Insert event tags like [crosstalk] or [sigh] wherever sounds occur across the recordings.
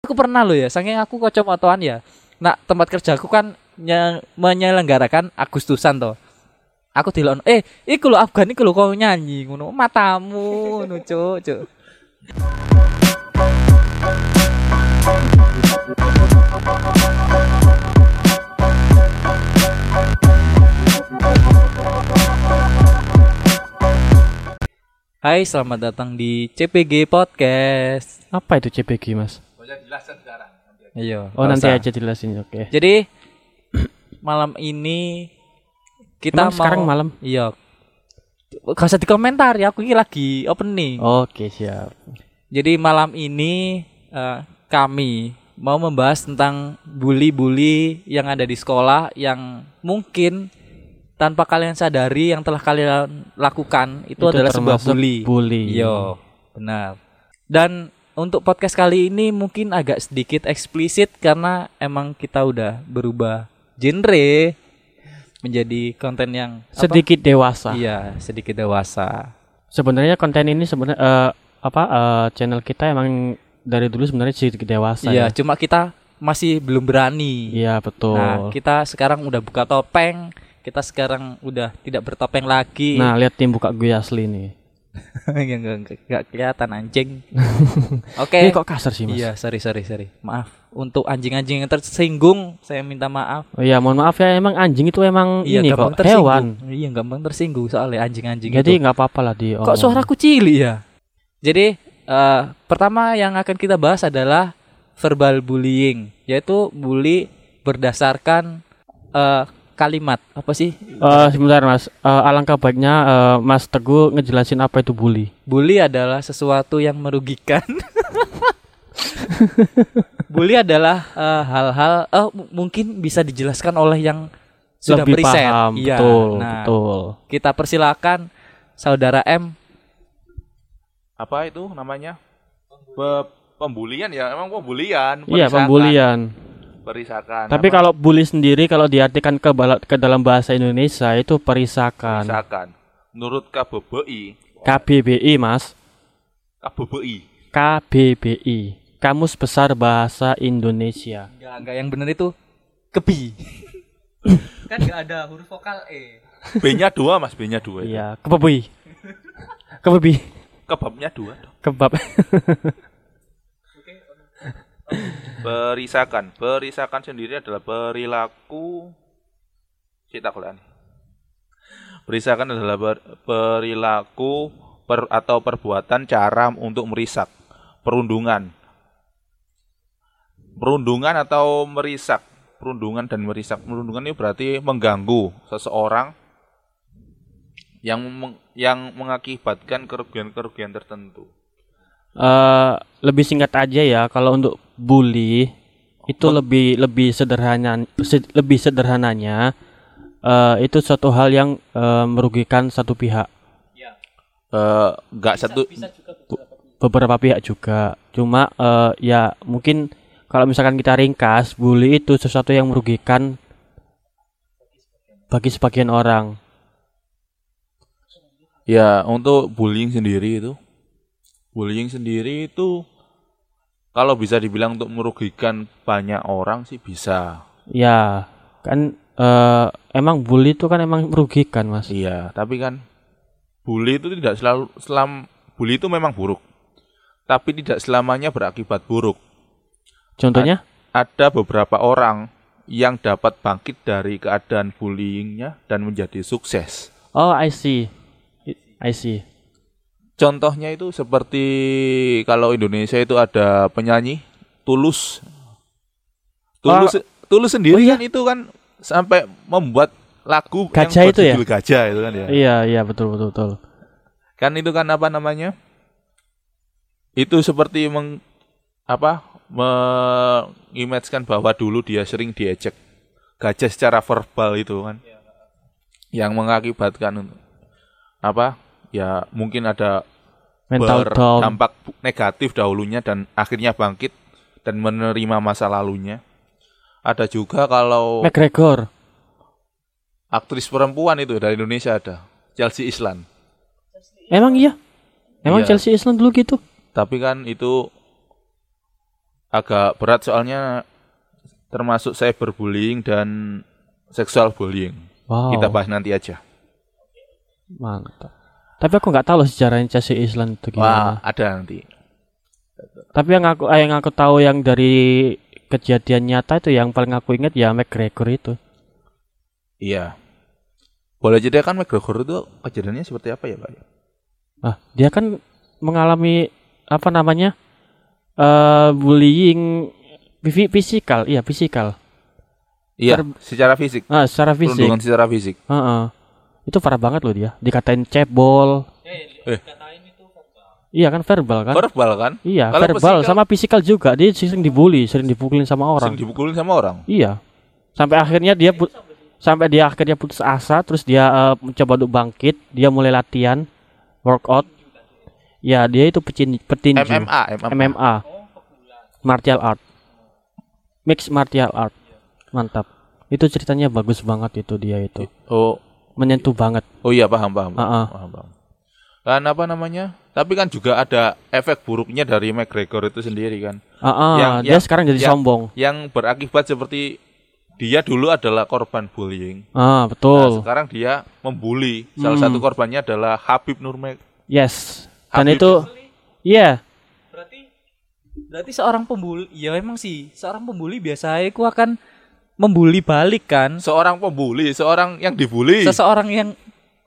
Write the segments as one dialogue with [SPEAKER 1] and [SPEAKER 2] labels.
[SPEAKER 1] aku pernah loh ya, saking aku kacamataan ya. Nah, tempat kerjaku kan nye- menyelenggarakan Agustusan toh. Aku dilon, eh, iku lho Afgan iku lho kau nyanyi ngono, matamu cuk, cuk. Hai, selamat datang di CPG Podcast.
[SPEAKER 2] Apa itu CPG, Mas?
[SPEAKER 1] Iya.
[SPEAKER 2] Oh, nanti
[SPEAKER 1] usah.
[SPEAKER 2] aja jelasin, oke.
[SPEAKER 1] Jadi [clears throat] malam ini kita
[SPEAKER 2] Emang sekarang malam?
[SPEAKER 1] Iya. Gak usah dikomentar ya, aku ini lagi opening.
[SPEAKER 2] Oke, siap.
[SPEAKER 1] Jadi malam ini eh, kami mau membahas tentang bully-bully yang ada di sekolah yang mungkin tanpa kalian sadari yang telah kalian lakukan itu, adalah sebuah bully.
[SPEAKER 2] bully.
[SPEAKER 1] Iya, benar. Dan untuk podcast kali ini mungkin agak sedikit eksplisit karena emang kita udah berubah genre menjadi konten yang apa?
[SPEAKER 2] Sedikit dewasa.
[SPEAKER 1] Iya, sedikit dewasa.
[SPEAKER 2] Sebenarnya konten ini sebenarnya eh, apa eh, channel kita emang dari dulu sebenarnya sedikit dewasa
[SPEAKER 1] Iya,
[SPEAKER 2] ya.
[SPEAKER 1] cuma kita masih belum berani.
[SPEAKER 2] Iya, betul.
[SPEAKER 1] Nah, kita sekarang udah buka topeng, kita sekarang udah tidak bertopeng lagi.
[SPEAKER 2] Nah, lihat tim buka gue asli nih. [laughs]
[SPEAKER 1] yang enggak kelihatan anjing. [laughs] Oke.
[SPEAKER 2] Ini kok kasar sih, Mas?
[SPEAKER 1] Iya, sorry sorry sorry. Maaf untuk anjing-anjing yang tersinggung, saya minta maaf.
[SPEAKER 2] Oh iya, mohon maaf ya, emang anjing itu emang
[SPEAKER 1] Iya,
[SPEAKER 2] ini kok
[SPEAKER 1] tersinggung.
[SPEAKER 2] hewan.
[SPEAKER 1] Iya, gampang tersinggung soalnya anjing-anjing
[SPEAKER 2] Jadi nggak apa-apa lah di
[SPEAKER 1] Kok suaraku cilik ya? Jadi eh, pertama yang akan kita bahas adalah verbal bullying, yaitu bully berdasarkan eh, kalimat apa sih?
[SPEAKER 2] Eh, sebentar Mas, Eh, alangkah baiknya eh, Mas Teguh ngejelasin apa itu bully.
[SPEAKER 1] Bully adalah sesuatu yang merugikan. [laughs] bully adalah eh, hal-hal eh, m- mungkin bisa dijelaskan oleh yang sudah
[SPEAKER 2] Lebih
[SPEAKER 1] beriset.
[SPEAKER 2] paham,
[SPEAKER 1] Iya.
[SPEAKER 2] betul,
[SPEAKER 1] Nah,
[SPEAKER 2] betul.
[SPEAKER 1] kita persilakan saudara M.
[SPEAKER 3] apa itu namanya Pe- pembulian ya emang pembulian
[SPEAKER 2] Iya,
[SPEAKER 3] perisakan.
[SPEAKER 2] pembulian.
[SPEAKER 3] Perisakan
[SPEAKER 2] Tapi
[SPEAKER 3] apa?
[SPEAKER 2] kalau bully sendiri kalau diartikan ke, ke dalam bahasa Indonesia itu perisakan.
[SPEAKER 3] perisakan menurut KBBI
[SPEAKER 2] KBBI, Mas.
[SPEAKER 3] KBBI
[SPEAKER 2] KBBI. Kamus Besar Bahasa Indonesia.
[SPEAKER 1] Enggak, enggak yang benar itu kebi. [coughs] kan enggak ada huruf vokal E.
[SPEAKER 3] B-nya dua mas B-nya dua.
[SPEAKER 2] Iya, kebebi. Kebebi.
[SPEAKER 3] kebabnya dua.
[SPEAKER 2] Kebab. [laughs]
[SPEAKER 3] perisakan. Perisakan sendiri adalah perilaku kita nih perisakan adalah perilaku per, atau perbuatan cara untuk merisak perundungan. Perundungan atau merisak. Perundungan dan merisak. Perundungan ini berarti mengganggu seseorang yang meng- yang mengakibatkan kerugian-kerugian tertentu.
[SPEAKER 2] Eh, lebih singkat aja ya kalau untuk bully itu lebih lebih sederhana se- lebih sederhananya eh, itu suatu hal yang eh, merugikan satu pihak.
[SPEAKER 3] Eh, nggak satu
[SPEAKER 2] beberapa pihak juga. Cuma eh, ya mungkin kalau misalkan kita ringkas bully itu sesuatu yang merugikan bagi sebagian orang.
[SPEAKER 3] Ya, untuk bullying sendiri itu, bullying sendiri itu kalau bisa dibilang untuk merugikan banyak orang sih bisa.
[SPEAKER 2] ya kan eh, emang bully itu kan emang merugikan mas
[SPEAKER 3] Iya, tapi kan bully itu tidak selalu selam bully itu memang buruk. Tapi tidak selamanya berakibat buruk.
[SPEAKER 2] contohnya
[SPEAKER 3] Ada beberapa orang yang dapat bangkit dari keadaan bullyingnya dan menjadi sukses.
[SPEAKER 2] oh I see I see
[SPEAKER 3] Contohnya itu seperti kalau Indonesia itu ada penyanyi Tulus. Tulus Tulus sendiri
[SPEAKER 2] Oh iya?
[SPEAKER 3] kan itu kan sampai membuat lagu
[SPEAKER 2] Gajah
[SPEAKER 3] yang
[SPEAKER 2] itu ya?
[SPEAKER 3] berjudul Gajah itu kan ya.
[SPEAKER 2] iya iya betul betul betul
[SPEAKER 3] Kan itu kan apa namanya? Itu seperti meng apa? mengimagekan bahwa dulu dia sering diejek gajah secara verbal itu kan. Yang mengakibatkan apa? Ya mungkin ada
[SPEAKER 2] mental
[SPEAKER 3] berdampak negatif dahulunya dan akhirnya bangkit dan menerima masa lalunya. Ada juga kalau
[SPEAKER 2] McGregor
[SPEAKER 3] aktris perempuan itu dari Indonesia ada Chelsea Islan.
[SPEAKER 2] emang iya emang
[SPEAKER 3] Iya.
[SPEAKER 2] Chelsea Island dulu gitu
[SPEAKER 3] Tapi kan itu agak berat soalnya termasuk cyberbullying dan seksual bullying.
[SPEAKER 2] Wow.
[SPEAKER 3] Kita bahas nanti aja.
[SPEAKER 2] Mantap. Tapi aku nggak tahu loh sejarahnya Chelsea Island itu
[SPEAKER 3] Wah,
[SPEAKER 2] gimana.
[SPEAKER 3] ada nanti.
[SPEAKER 2] Tapi yang aku eh, yang aku tahu yang dari kejadian nyata itu yang paling aku ingat ya McGregor itu.
[SPEAKER 3] Iya. Boleh jadi kan McGregor itu kejadiannya seperti apa ya, Pak?
[SPEAKER 2] Ah, dia kan mengalami apa namanya? eh bullying fi- fisikal, iya fisikal.
[SPEAKER 3] Iya,
[SPEAKER 2] Ter-
[SPEAKER 3] secara fisik.
[SPEAKER 2] Ah, secara fisik.
[SPEAKER 3] Perundungan secara fisik.
[SPEAKER 2] Heeh. Itu parah banget loh dia. Dikatain cebol.
[SPEAKER 3] Eh.
[SPEAKER 2] Iya kan verbal kan?
[SPEAKER 3] Verbal kan?
[SPEAKER 2] iya,
[SPEAKER 3] Kalau
[SPEAKER 2] verbal
[SPEAKER 3] fisikal-
[SPEAKER 2] sama fisikal juga. Dia sering dibully, sering dipukulin sama orang.
[SPEAKER 3] Sering dipukulin sama orang.
[SPEAKER 2] Iya. Sampai akhirnya dia put- sampai dia akhirnya putus asa, terus dia eh, mencoba untuk bangkit, dia mulai latihan, workout. Ya, dia itu pecin, petinju.
[SPEAKER 3] MMA, MMA.
[SPEAKER 2] MMA. Martial art. Mix martial art. Mantap. Itu ceritanya bagus banget itu dia itu.
[SPEAKER 3] Oh,
[SPEAKER 2] Menyentuh banget.
[SPEAKER 3] oh iya paham paham. paham,
[SPEAKER 2] Ah, ah.
[SPEAKER 3] paham, paham. Kan apa namanya? Tapi kan juga ada efek buruknya dari McGregor itu sendiri kan.
[SPEAKER 2] Ah, ah,
[SPEAKER 3] Yang-
[SPEAKER 2] dia
[SPEAKER 3] yang-
[SPEAKER 2] sekarang jadi
[SPEAKER 3] yang-
[SPEAKER 2] sombong.
[SPEAKER 3] Yang berakibat seperti dia dulu adalah korban bullying.
[SPEAKER 2] Ah,
[SPEAKER 3] Nah,
[SPEAKER 2] betul.
[SPEAKER 3] sekarang dia membuli. Salah
[SPEAKER 2] Hmm.
[SPEAKER 3] satu korbannya adalah Habib Nurmag.
[SPEAKER 2] Yes. Dan
[SPEAKER 3] Habib
[SPEAKER 2] itu iya,
[SPEAKER 1] Berarti berarti seorang pembuli ya memang sih seorang pembuli biasanya aku akan membuli balik kan?
[SPEAKER 3] Seorang pembuli, seorang yang dibully.
[SPEAKER 1] seseorang yang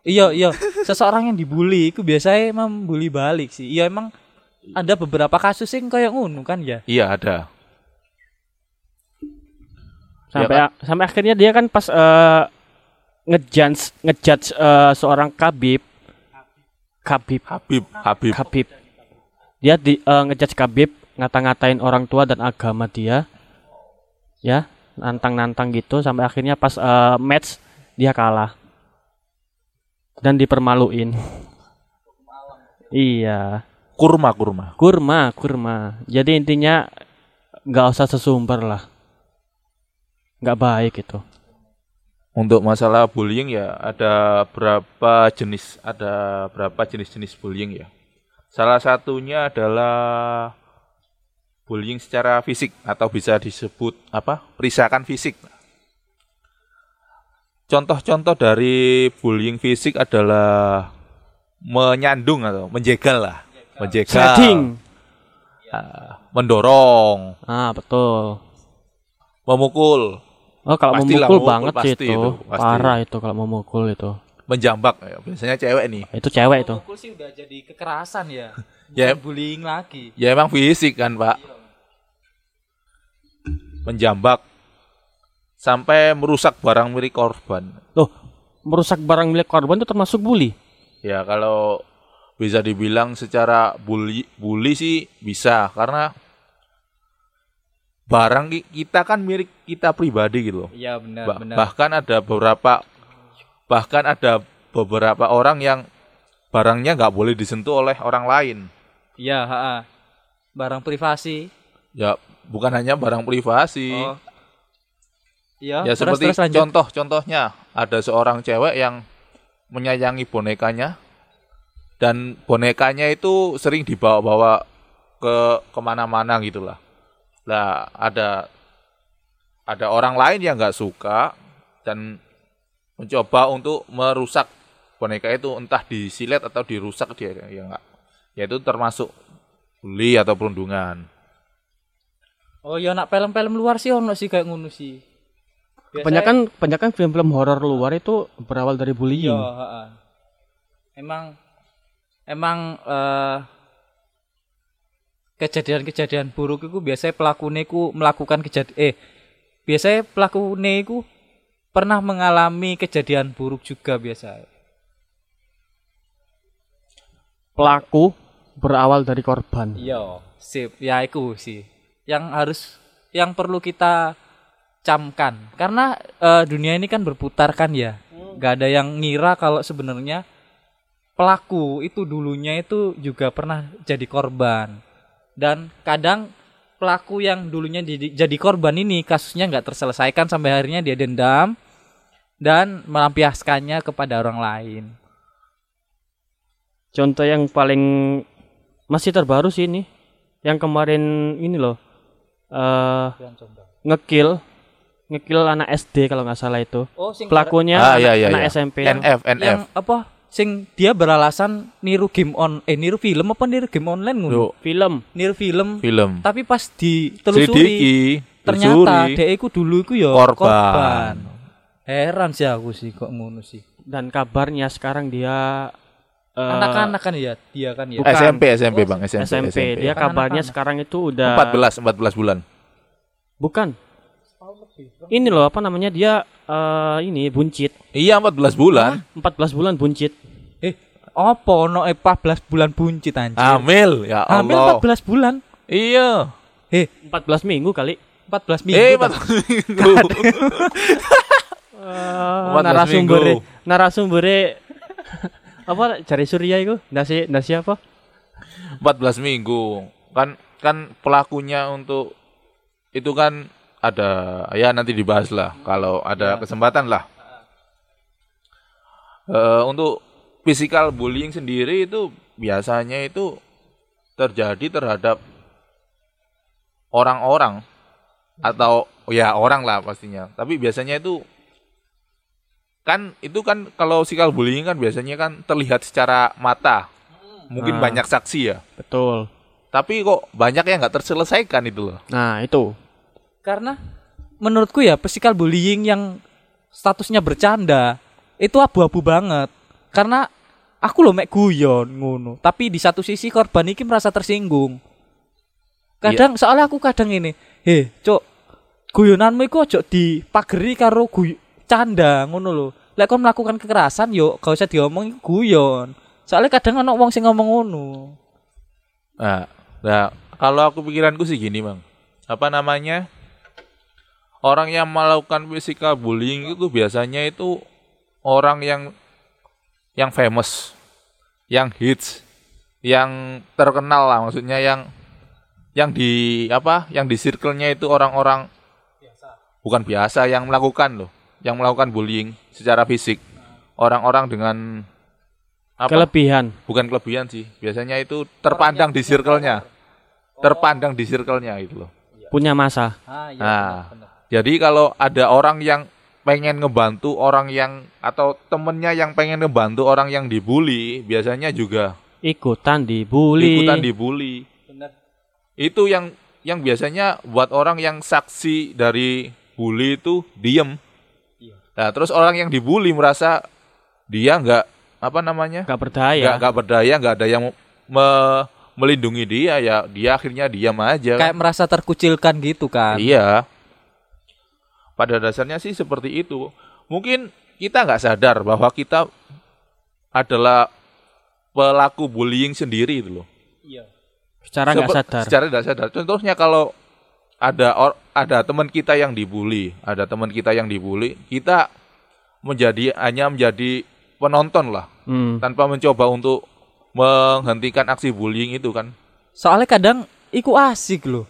[SPEAKER 1] iya iya. Seseorang yang dibully itu biasanya membuli balik sih. Iya emang ada beberapa kasus yang kayak ngono kan ya?
[SPEAKER 3] Iya ada.
[SPEAKER 2] sampai
[SPEAKER 3] Ya
[SPEAKER 2] sampai akhirnya dia kan pas eh, ngejudge ngejudge eh, seorang Khabib. Khabib.
[SPEAKER 3] Habib, Habib.
[SPEAKER 2] Khabib. Dia di eh, ngejudge Khabib ngata-ngatain orang tua dan agama dia. Ya nantang-nantang gitu sampai akhirnya pas eh, match dia kalah. Dan dipermaluin. Iya.
[SPEAKER 3] Kurma, kurma.
[SPEAKER 2] kurma kurma. Jadi intinya nggak usah sesumber lah. Nggak baik itu.
[SPEAKER 3] Untuk masalah bullying ya ada berapa jenis, ada berapa jenis-jenis bullying ya. Salah satunya adalah bullying secara fisik atau bisa disebut apa? Perisakan fisik. Contoh-contoh dari bullying fisik adalah menyandung atau menjegal lah. Menjegal.
[SPEAKER 2] Sliding.
[SPEAKER 3] ah, mendorong,
[SPEAKER 2] ah betul
[SPEAKER 3] memukul,
[SPEAKER 2] oh kalau
[SPEAKER 3] Pastilah,
[SPEAKER 2] memukul
[SPEAKER 3] memukul
[SPEAKER 2] banget sih
[SPEAKER 3] pasti
[SPEAKER 2] itu
[SPEAKER 3] itu, pasti.
[SPEAKER 2] parah itu kalau memukul itu
[SPEAKER 3] menjambak ya. Biasanya cewek nih.
[SPEAKER 2] itu cewek itu
[SPEAKER 1] Pukul sih udah jadi kekerasan ya [laughs]
[SPEAKER 3] Ya.
[SPEAKER 1] Bullying lagi
[SPEAKER 3] Ya emang fisik kan pak Menjambak Sampai merusak barang milik korban.
[SPEAKER 2] Loh merusak barang milik korban itu termasuk bully?
[SPEAKER 3] Ya kalau bisa dibilang secara bully, bully sih bisa Karena Barang ki- kita kan milik kita pribadi gitu loh.
[SPEAKER 1] Iya benar
[SPEAKER 3] Ba-
[SPEAKER 1] benar.
[SPEAKER 3] Bahkan ada beberapa Bahkan ada beberapa orang yang Barangnya nggak boleh disentuh oleh orang lain.
[SPEAKER 1] Iya barang privasi
[SPEAKER 3] Ya bukan hanya barang privasi
[SPEAKER 1] oh iya
[SPEAKER 3] Ya
[SPEAKER 1] terus,
[SPEAKER 3] seperti
[SPEAKER 1] terus lanjut.
[SPEAKER 3] contoh-contohnya ada seorang cewek yang menyayangi bonekanya dan bonekanya itu sering dibawa-bawa ke ke mana-mana gitulah. Lah ada ada orang lain yang nggak suka dan mencoba untuk merusak boneka itu entah disilet atau dirusak dia ya enggak. Ya itu termasuk bully atau perundungan.
[SPEAKER 1] Oh iya nak film-film luar sih ono sih kayak ngono sih Biasanya-
[SPEAKER 2] kebanyakan kebanyakan film-film horor luar itu berawal dari
[SPEAKER 1] Iya,
[SPEAKER 2] bullying
[SPEAKER 1] heeh. Emang emang eh, kejadian-kejadian buruk itu biasanya pelakunya ku melakukan kejadian eh biasanya pelakunya ku pernah mengalami kejadian buruk juga biasa.
[SPEAKER 2] pelaku berawal dari korban
[SPEAKER 1] Iya, sip. Ya itu sih. Yang harus yang perlu kita camkan karena eh, dunia ini kan berputar kan ya. Gak ada yang ngira kalau sebenarnya pelaku itu dulunya itu juga pernah jadi korban. Dan kadang pelaku yang dulunya jadi, jadi korban ini kasusnya nggak terselesaikan sampai akhirnya dia dendam dan melampiaskannya kepada orang lain.
[SPEAKER 2] contoh yang paling masih terbaru sih ini yang kemarin ini loh eh ngekill ngekill anak SD kalau nggak salah itu.
[SPEAKER 1] Oh, sing
[SPEAKER 2] Pelakunya
[SPEAKER 3] Ah,
[SPEAKER 2] anak,
[SPEAKER 3] iya, iya,
[SPEAKER 2] anak
[SPEAKER 3] iya.
[SPEAKER 2] SMP yang
[SPEAKER 3] NF NF.
[SPEAKER 1] yang apa? Sing dia beralasan niru game on eh niru film apa niru game online ngono?
[SPEAKER 3] Loh,
[SPEAKER 2] film.
[SPEAKER 1] Niru film.
[SPEAKER 3] film.
[SPEAKER 1] Tapi pas ditelusuri ternyata dia iku dulu iku ya
[SPEAKER 3] Korban.
[SPEAKER 1] korban. Heran sih aku sih kok ngono sih.
[SPEAKER 2] Dan kabarnya sekarang dia eh,
[SPEAKER 1] Anak-anak kan ya, dia kan ya.
[SPEAKER 2] Bukan.
[SPEAKER 3] SMP SMP Bang, SMP.
[SPEAKER 2] SMP. Dia
[SPEAKER 1] Kan
[SPEAKER 2] kabarnya
[SPEAKER 1] anak-anak.
[SPEAKER 2] sekarang itu udah
[SPEAKER 3] 14 14 bulan.
[SPEAKER 2] bukan. Ini loh apa namanya dia eh, ini buncit.
[SPEAKER 3] Iya 14 bulan.
[SPEAKER 2] 14 bulan buncit.
[SPEAKER 1] Eh, apa ono 14 bulan buncit anjir?
[SPEAKER 3] Hamil ya
[SPEAKER 1] Hamil
[SPEAKER 3] Allah.
[SPEAKER 1] 14 bulan.
[SPEAKER 3] Iya.
[SPEAKER 1] Eh,
[SPEAKER 2] 14 minggu kali.
[SPEAKER 1] 14 minggu. [laughs]
[SPEAKER 3] Eh? 14 minggu.
[SPEAKER 2] Eh,
[SPEAKER 3] 14
[SPEAKER 2] narasumber
[SPEAKER 3] minggu.
[SPEAKER 2] narasumber apa cari Surya itu nasi nasi apa
[SPEAKER 3] 14 minggu. Kan kan pelakunya untuk itu kan ada ya nanti dibahas lah kalau ada kesempatan lah. Eh, untuk physical bullying sendiri itu biasanya itu terjadi terhadap orang-orang atau ya orang lah pastinya. Tapi biasanya itu kan itu kan kalau physical bullying kan biasanya kan terlihat secara mata. Mungkin
[SPEAKER 2] Nah.
[SPEAKER 3] banyak saksi ya.
[SPEAKER 2] betul
[SPEAKER 3] Tapi kok banyak yang nggak terselesaikan itu loh.
[SPEAKER 2] nah itu
[SPEAKER 1] Karena menurutku ya physical bullying yang statusnya bercanda itu abu-abu banget. Karena aku loh mek guyon ngono, tapi di satu sisi korban iki merasa tersinggung. Kadang soalnya aku kadang ini, "Heh, cok, guyonanmu iku ojo dipageri karo guy canda ngono lho. Lek kon melakukan kekerasan yo gak usah diomong guyon. Soalnya kadang ono wong sing ngomong ngono.
[SPEAKER 3] Nah, nah, kalau aku pikiranku sih gini, Bang. Apa namanya? Orang yang melakukan physical bullying itu biasanya itu orang yang yang famous, yang hits, yang terkenal lah maksudnya yang yang di apa? Yang di circle-nya itu orang-orang bukan biasa yang melakukan loh, yang melakukan bullying secara fisik. Orang-orang dengan apa?
[SPEAKER 2] kelebihan.
[SPEAKER 3] Bukan kelebihan sih. Biasanya itu terpandang di circle-nya. Terpandang di circle-nya itu loh.
[SPEAKER 2] Punya masa.
[SPEAKER 1] Ah,
[SPEAKER 3] nah jadi kalau ada orang yang pengen ngebantu orang yang atau temennya yang pengen ngebantu orang yang dibully biasanya juga
[SPEAKER 2] ikutan dibully.
[SPEAKER 3] Ikutan dibully. Itu yang yang biasanya buat orang yang saksi dari bully itu diem nah terus orang yang dibully merasa dia nggak apa namanya?
[SPEAKER 2] Nggak
[SPEAKER 3] nggak
[SPEAKER 2] berdaya.
[SPEAKER 3] Nggak berdaya nggak ada yang me- melindungi dia ya dia akhirnya diam aja
[SPEAKER 1] Kayak merasa terkucilkan gitu kan.
[SPEAKER 3] iya. Pada dasarnya sih seperti itu. Mungkin kita nggak sadar bahwa kita adalah pelaku bullying sendiri itu loh.
[SPEAKER 2] Secara nggak sadar.
[SPEAKER 3] secara nggak sadar. Contohnya kalau ada or, ada teman kita yang dibully ada teman kita yang dibully kita menjadi hanya menjadi penonton lah
[SPEAKER 2] Hmm.
[SPEAKER 3] tanpa mencoba untuk menghentikan aksi bullying itu kan
[SPEAKER 1] Soalnya kadang iku asik loh.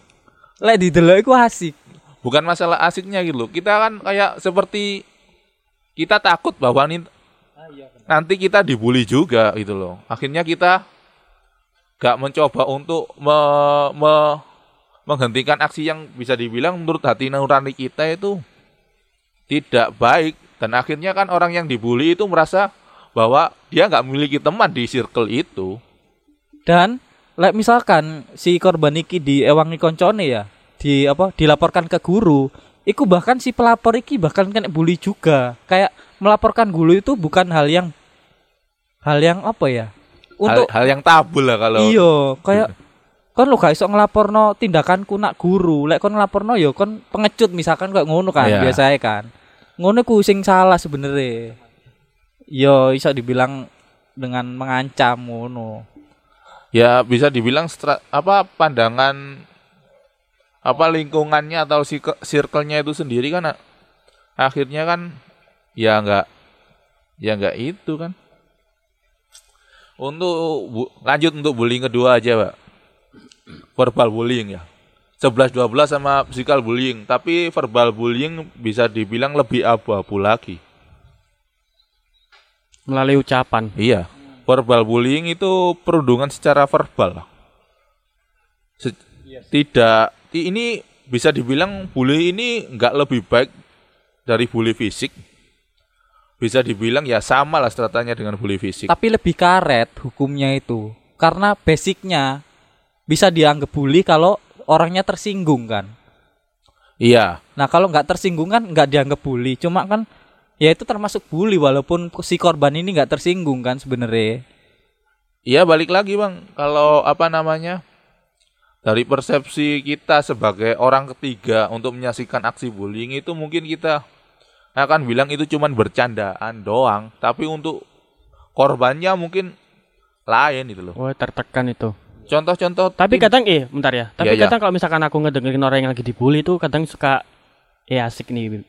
[SPEAKER 1] Lek didelok iku asik.
[SPEAKER 3] bukan masalah asiknya gitu loh kita kan kayak seperti kita takut bahwa nih nanti kita dibully juga gitu loh akhirnya kita gak mencoba untuk me- me- menghentikan aksi yang bisa dibilang menurut hati nurani kita itu tidak baik dan akhirnya kan orang yang dibully itu merasa bahwa dia nggak memiliki teman di circle itu
[SPEAKER 1] Dan lek misalkan si korban iki diewangi koncone ya, di apa dilaporkan ke guru, iku bahkan si pelapor iki bahkan kena bully juga. Kayak melaporkan guru itu bukan hal yang hal yang apa ya? Untuk
[SPEAKER 3] hal, hal yang tabu lah kalau
[SPEAKER 1] iya, kayak kon lo gak iso ngelaporno tindakanku nak guru. Lek kon ngelaporno ya kon pengecut misalkan kayak ngono kan
[SPEAKER 3] Iya.
[SPEAKER 1] biasanya kan. Ngono ku sing salah sebenarnya. Yo iso dibilang dengan mengancam ngono.
[SPEAKER 3] ya bisa dibilang stra- apa pandangan apa lingkungannya atau si circle-nya itu sendiri kan akhirnya kan ya nggak ya nggak itu kan untuk bu- lanjut untuk bullying kedua aja pak verbal bullying ya 11 12 sama physical bullying tapi verbal bullying bisa dibilang lebih abu-abu lagi
[SPEAKER 2] melalui ucapan
[SPEAKER 3] Iya. Verbal bullying itu perundungan secara verbal. Se- tidak i- ini bisa dibilang bully ini nggak lebih baik dari bully fisik. Bisa dibilang ya sama lah stratanya dengan bully fisik.
[SPEAKER 1] Tapi lebih karet hukumnya itu. Karena basicnya bisa dianggap bully kalau orangnya tersinggung kan.
[SPEAKER 3] Iya,
[SPEAKER 1] Nah kalau nggak tersinggung kan nggak dianggap bully. Cuma kan ya itu termasuk bully walaupun si korban ini nggak tersinggung kan sebenarnya.
[SPEAKER 3] iya balik lagi bang. Kalau apa namanya dari persepsi kita sebagai orang ketiga untuk menyaksikan aksi bullying itu mungkin kita akan bilang itu cuman bercandaan doang. Tapi untuk korbannya mungkin lain itu loh.
[SPEAKER 2] Wah, tertekan itu.
[SPEAKER 3] Contoh-contoh
[SPEAKER 2] Tapi
[SPEAKER 3] tim-
[SPEAKER 2] kadang eh bentar ya. Tapi
[SPEAKER 3] Iya, iya.
[SPEAKER 2] kadang kalau misalkan aku ngedengerin orang yang lagi dibully itu kadang suka eh asik nih.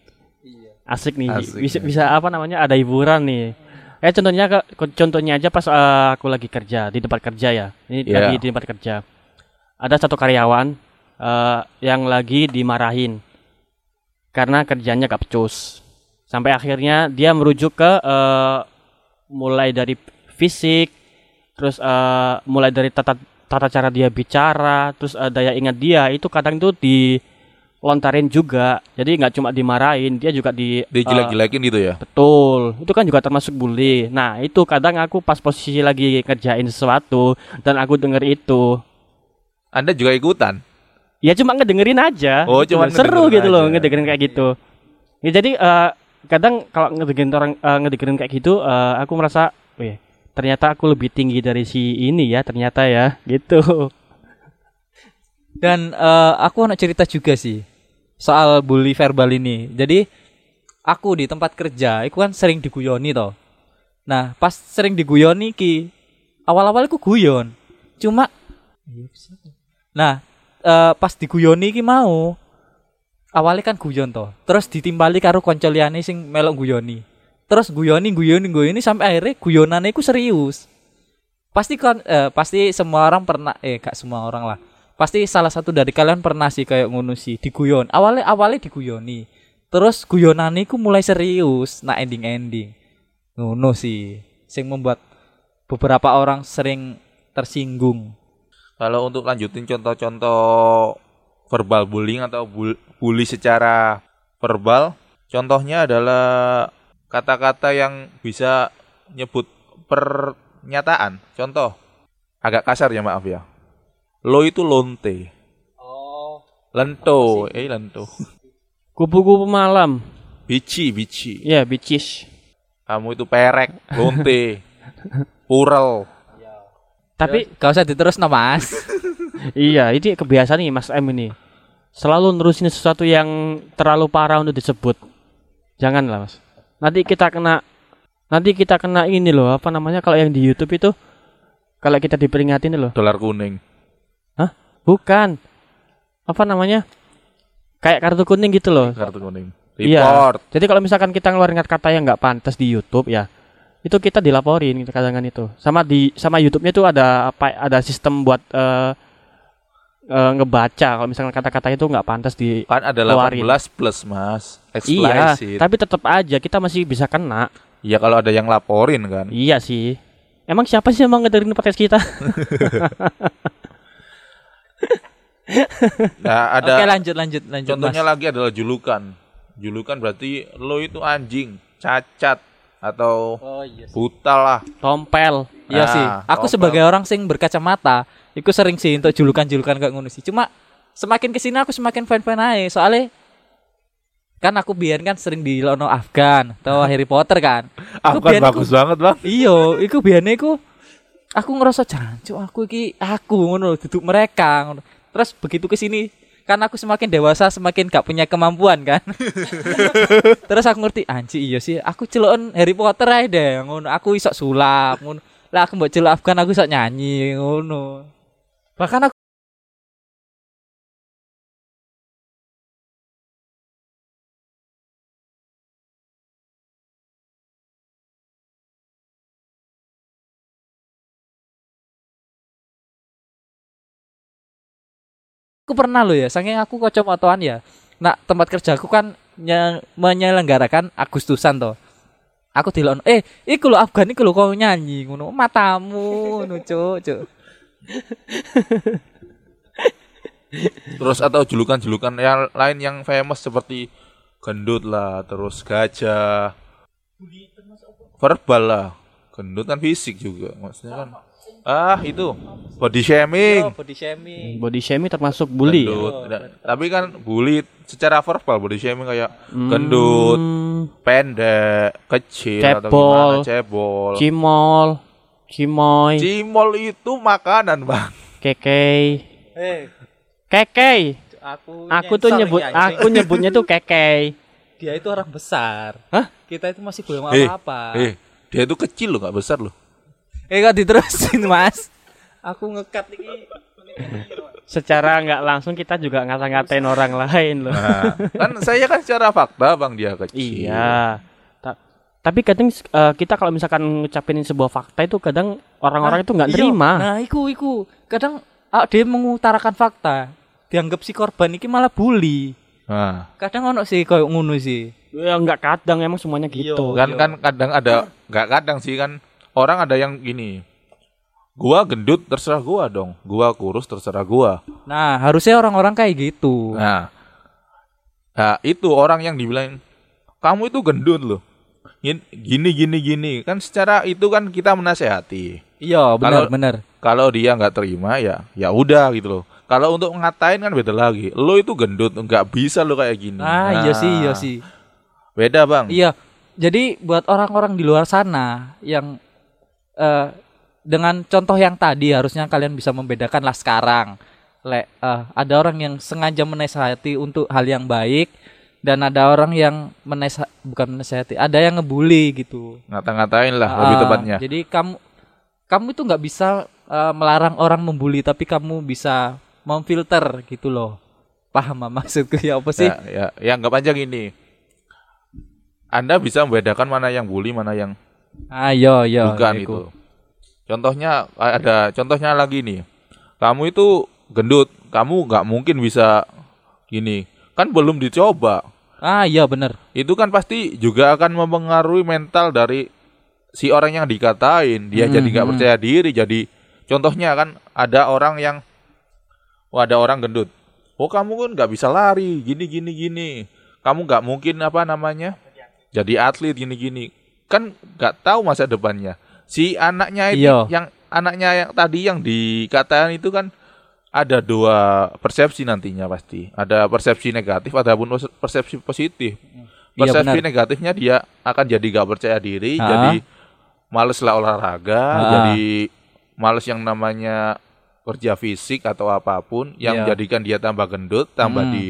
[SPEAKER 2] Asik nih.
[SPEAKER 3] Asik,
[SPEAKER 2] bisa
[SPEAKER 3] ya.
[SPEAKER 2] bisa apa namanya? Ada hiburan nih. Eh contohnya ke- contohnya aja pas eh, aku lagi kerja di tempat kerja ya. Ini
[SPEAKER 3] Iya.
[SPEAKER 2] lagi di tempat kerja. Ada satu karyawan eh, yang lagi dimarahin karena kerjanya gak becus. Sampai akhirnya dia merujuk ke eh, mulai dari fisik, terus eh, mulai dari tata tata cara dia bicara, terus eh, daya ingat dia itu kadang itu dilontarin juga. Jadi nggak cuma dimarahin, dia juga di eh,
[SPEAKER 3] dijelek-jelekin gitu ya.
[SPEAKER 2] betul. Itu kan juga termasuk bully. Nah, itu kadang aku pas posisi lagi kerjain sesuatu dan aku denger itu,
[SPEAKER 3] Anda juga ikutan.
[SPEAKER 2] ya cuma ngedengerin aja.
[SPEAKER 3] Oh,
[SPEAKER 2] gitu
[SPEAKER 3] cuma
[SPEAKER 2] loh. seru gitu loh ngedengerin kayak gitu. Ya jadi eh, kadang kalau ngedengerin orang eh, ngedengerin kayak gitu, eh, aku merasa, wih, ternyata aku lebih tinggi dari si ini ya, ternyata ya, gitu.
[SPEAKER 1] Dan eh, aku nak cerita juga sih soal bully verbal ini. Jadi aku di tempat kerja, itu kan sering diguyoni toh. Nah, pas sering diguyoni ki awal-awal aku guyon. Cuma Nah, eh, pas diguyoni ki mau awalnya kan guyon toh. Terus ditimbali karo konco sing melok guyoni. Terus guyoni guyoni guyoni sampai akhirnya guyonane iku serius. Pasti kan eh, pasti semua orang pernah eh gak semua orang lah. Pasti salah satu dari kalian pernah sih kayak ngono sih diguyon. Awalnya awalnya diguyoni. Terus guyonane iku mulai serius, nah ending-ending. Ngono sih sing membuat beberapa orang sering tersinggung.
[SPEAKER 3] Kalau untuk lanjutin contoh-contoh verbal bullying atau bul- bully secara verbal, contohnya adalah kata-kata yang bisa nyebut pernyataan. Contoh, agak kasar ya maaf ya. Lo itu lonte,
[SPEAKER 1] Oh,
[SPEAKER 3] lento, eh lento,
[SPEAKER 2] Kupu-kupu malam.
[SPEAKER 3] bici, bici.
[SPEAKER 2] Ya, bitches.
[SPEAKER 3] Kamu itu perek, lonte, purel.
[SPEAKER 2] Tapi
[SPEAKER 1] gak usah diterus no mas. [laughs]
[SPEAKER 2] iya, ini kebiasaan nih Mas M ini. Selalu nerusin sesuatu yang terlalu parah untuk disebut. Janganlah, Mas. Nanti kita kena nanti kita kena ini loh, apa namanya kalau yang di YouTube itu kalau kita diperingatin loh.
[SPEAKER 3] Dolar kuning.
[SPEAKER 2] Bukan. Apa namanya? Kayak kartu kuning gitu loh.
[SPEAKER 3] Kartu kuning.
[SPEAKER 2] Iya.
[SPEAKER 3] Report.
[SPEAKER 2] Jadi kalau misalkan kita ngeluarin kata yang nggak pantas di YouTube ya, itu kita dilaporin gitu kadang itu. Sama di sama YouTube-nya itu ada apa ada sistem buat eh, eh, ngebaca kalau misalkan kata-kata itu nggak pantas di
[SPEAKER 3] Kan ada
[SPEAKER 2] Keluarin.
[SPEAKER 3] 18 plus, Mas.
[SPEAKER 2] Iya,
[SPEAKER 3] Explicit.
[SPEAKER 2] tapi tetap aja kita masih bisa kena.
[SPEAKER 3] Iya kalau ada yang laporin kan.
[SPEAKER 2] Iya sih. Emang siapa sih yang mau ngedengerin podcast kita? [laughs]
[SPEAKER 3] Nah, ada
[SPEAKER 1] Oke lanjut lanjut lanjut
[SPEAKER 3] contohnya
[SPEAKER 1] mas.
[SPEAKER 3] lagi adalah julukan. Julukan berarti lo itu anjing, cacat atau
[SPEAKER 1] Oh iya.
[SPEAKER 3] buta lah.
[SPEAKER 2] Tompel.
[SPEAKER 1] Iya
[SPEAKER 3] Nah,
[SPEAKER 1] sih. Aku sebagai orang sing berkacamata, itu sering sih untuk julukan-julukan kayak ngono sih. Cuma semakin ke sini aku semakin fan-fan aja. Soalnya kan aku biar kan sering di Lono Afgan atau Harry Potter kan.
[SPEAKER 3] Kan
[SPEAKER 1] biyen
[SPEAKER 3] bagus banget, Bang.
[SPEAKER 1] Iyo, iku biyen iku aku ngerasa jancuk aku iki aku ngono duduk mereka ngono. Terus begitu ke sini kan aku semakin dewasa semakin gak punya kemampuan kan. [laughs] Terus aku ngerti anji iya sih aku celokan Harry Potter aja deh ngono. Aku iso sulap ngono. Lah aku mbok celok Afgan aku iso nyanyi ngono. Bahkan aku aku pernah loh ya, saking aku kocok ya. Nah, tempat kerjaku kan nye- menyelenggarakan Agustusan toh. Aku dilon, eh, iku lo Afgan iku lo kau nyanyi ngono, matamu ngono, cuk, cuk.
[SPEAKER 3] Terus atau julukan-julukan yang lain yang famous seperti gendut lah, terus gajah. Verbal lah. Gendut kan fisik juga, maksudnya kan. Ah, itu body shaming.
[SPEAKER 1] Yo, body shaming.
[SPEAKER 2] Body shaming termasuk bully. ya?
[SPEAKER 3] Gendut. Nah, Tapi kan bully secara verbal body shaming kayak gendut,
[SPEAKER 2] Hmm,
[SPEAKER 3] pendek, kecil atau
[SPEAKER 2] Cebol.
[SPEAKER 3] gimana, cebol.
[SPEAKER 2] cimol, cimoy,
[SPEAKER 3] Cimol itu makanan, Bang.
[SPEAKER 2] kekei.
[SPEAKER 1] Eh,
[SPEAKER 2] Kekei.
[SPEAKER 1] aku
[SPEAKER 2] Aku tuh nyebut
[SPEAKER 1] anjing.
[SPEAKER 2] aku nyebutnya tuh kekei.
[SPEAKER 1] dia itu orang besar.
[SPEAKER 2] Hah?
[SPEAKER 1] Kita itu masih belum
[SPEAKER 3] Eh,
[SPEAKER 1] apa-apa.
[SPEAKER 3] Eh, dia itu kecil loh, gak besar loh.
[SPEAKER 1] Eh kok diterusin mas Aku ngekat ini
[SPEAKER 2] Secara nggak langsung kita juga ngata-ngatain orang lain loh.
[SPEAKER 3] Nah, kan saya kan secara fakta, Bang, dia kecil.
[SPEAKER 2] Iya. Ta- tapi kadang eh, kita kalau misalkan ngucapin sebuah fakta itu kadang orang-orang itu nggak
[SPEAKER 1] Iya.
[SPEAKER 2] nerima.
[SPEAKER 1] Nah iku iku Kadang ah, dia mengutarakan fakta Dianggap si korban ini malah bully
[SPEAKER 3] Nah,
[SPEAKER 1] Kadang ono sih kayak ngono sih
[SPEAKER 2] Ya nggak kadang emang semuanya gitu.
[SPEAKER 1] Iya.
[SPEAKER 3] kan kan kadang ada nggak kadang sih kan orang ada yang gini. Gua gendut terserah gua dong. Gua kurus terserah gua.
[SPEAKER 1] Nah harusnya orang-orang kayak gitu
[SPEAKER 3] Nah, nah itu orang yang dibilang kamu itu gendut loh. Gin- Gini gini gini kan secara itu kan kita menasehati.
[SPEAKER 1] Iya benar
[SPEAKER 3] Kalau-
[SPEAKER 1] benar
[SPEAKER 3] Kalau dia nggak terima ya ya udah gitu loh. Kalau untuk ngatain kan beda lagi. Lo itu gendut nggak bisa lo kayak gini.
[SPEAKER 1] Ah iya
[SPEAKER 3] Nah,
[SPEAKER 1] sih iya sih
[SPEAKER 3] Beda bang.
[SPEAKER 1] Iya Jadi buat orang-orang di luar sana Yang eh, Dengan contoh yang tadi Harusnya kalian bisa membedakan lah sekarang Le, eh, Ada orang yang sengaja menasihati Untuk hal yang baik Dan ada orang yang menesa Bukan menasihati Ada yang ngebully gitu
[SPEAKER 3] Ngata-ngatain lah lebih
[SPEAKER 1] Ah,
[SPEAKER 3] tepatnya.
[SPEAKER 1] Jadi kamu Kamu itu nggak bisa eh, Melarang orang membuli Tapi kamu bisa Memfilter gitu loh Paham ah, [laughs] maksudku ya apa sih?
[SPEAKER 3] Ya, ya, ya anggap aja gini. Anda bisa membedakan mana yang bully, mana yang
[SPEAKER 1] Ayo yo
[SPEAKER 3] bukan
[SPEAKER 1] iku.
[SPEAKER 3] itu. Contohnya ada contohnya lagi nih. Kamu itu gendut, kamu nggak mungkin bisa gini. Kan belum dicoba.
[SPEAKER 1] Ah iya bener
[SPEAKER 3] Itu kan pasti juga akan mempengaruhi mental dari si orang yang dikatain. Dia jadi nggak percaya diri. Jadi contohnya kan ada orang yang oh, ada orang gendut. Oh kamu kan nggak bisa lari, gini gini gini. Kamu nggak mungkin apa namanya jadi atlet gini gini. Kan nggak tahu masa depannya. Si anaknya itu
[SPEAKER 1] Iya.
[SPEAKER 3] yang anaknya yang tadi yang dikatain itu kan ada dua persepsi nantinya pasti. Ada persepsi negatif, ataupun persepsi positif.
[SPEAKER 1] Iya,
[SPEAKER 3] Persepsi
[SPEAKER 1] benar.
[SPEAKER 3] negatifnya dia akan jadi gak percaya diri,
[SPEAKER 1] Ha?
[SPEAKER 3] jadi males lah olahraga,
[SPEAKER 1] Ha.
[SPEAKER 3] jadi males yang namanya kerja fisik atau apa pun yang
[SPEAKER 1] Iya.
[SPEAKER 3] menjadikan dia tambah gendut, tambah
[SPEAKER 1] Hmm.
[SPEAKER 3] di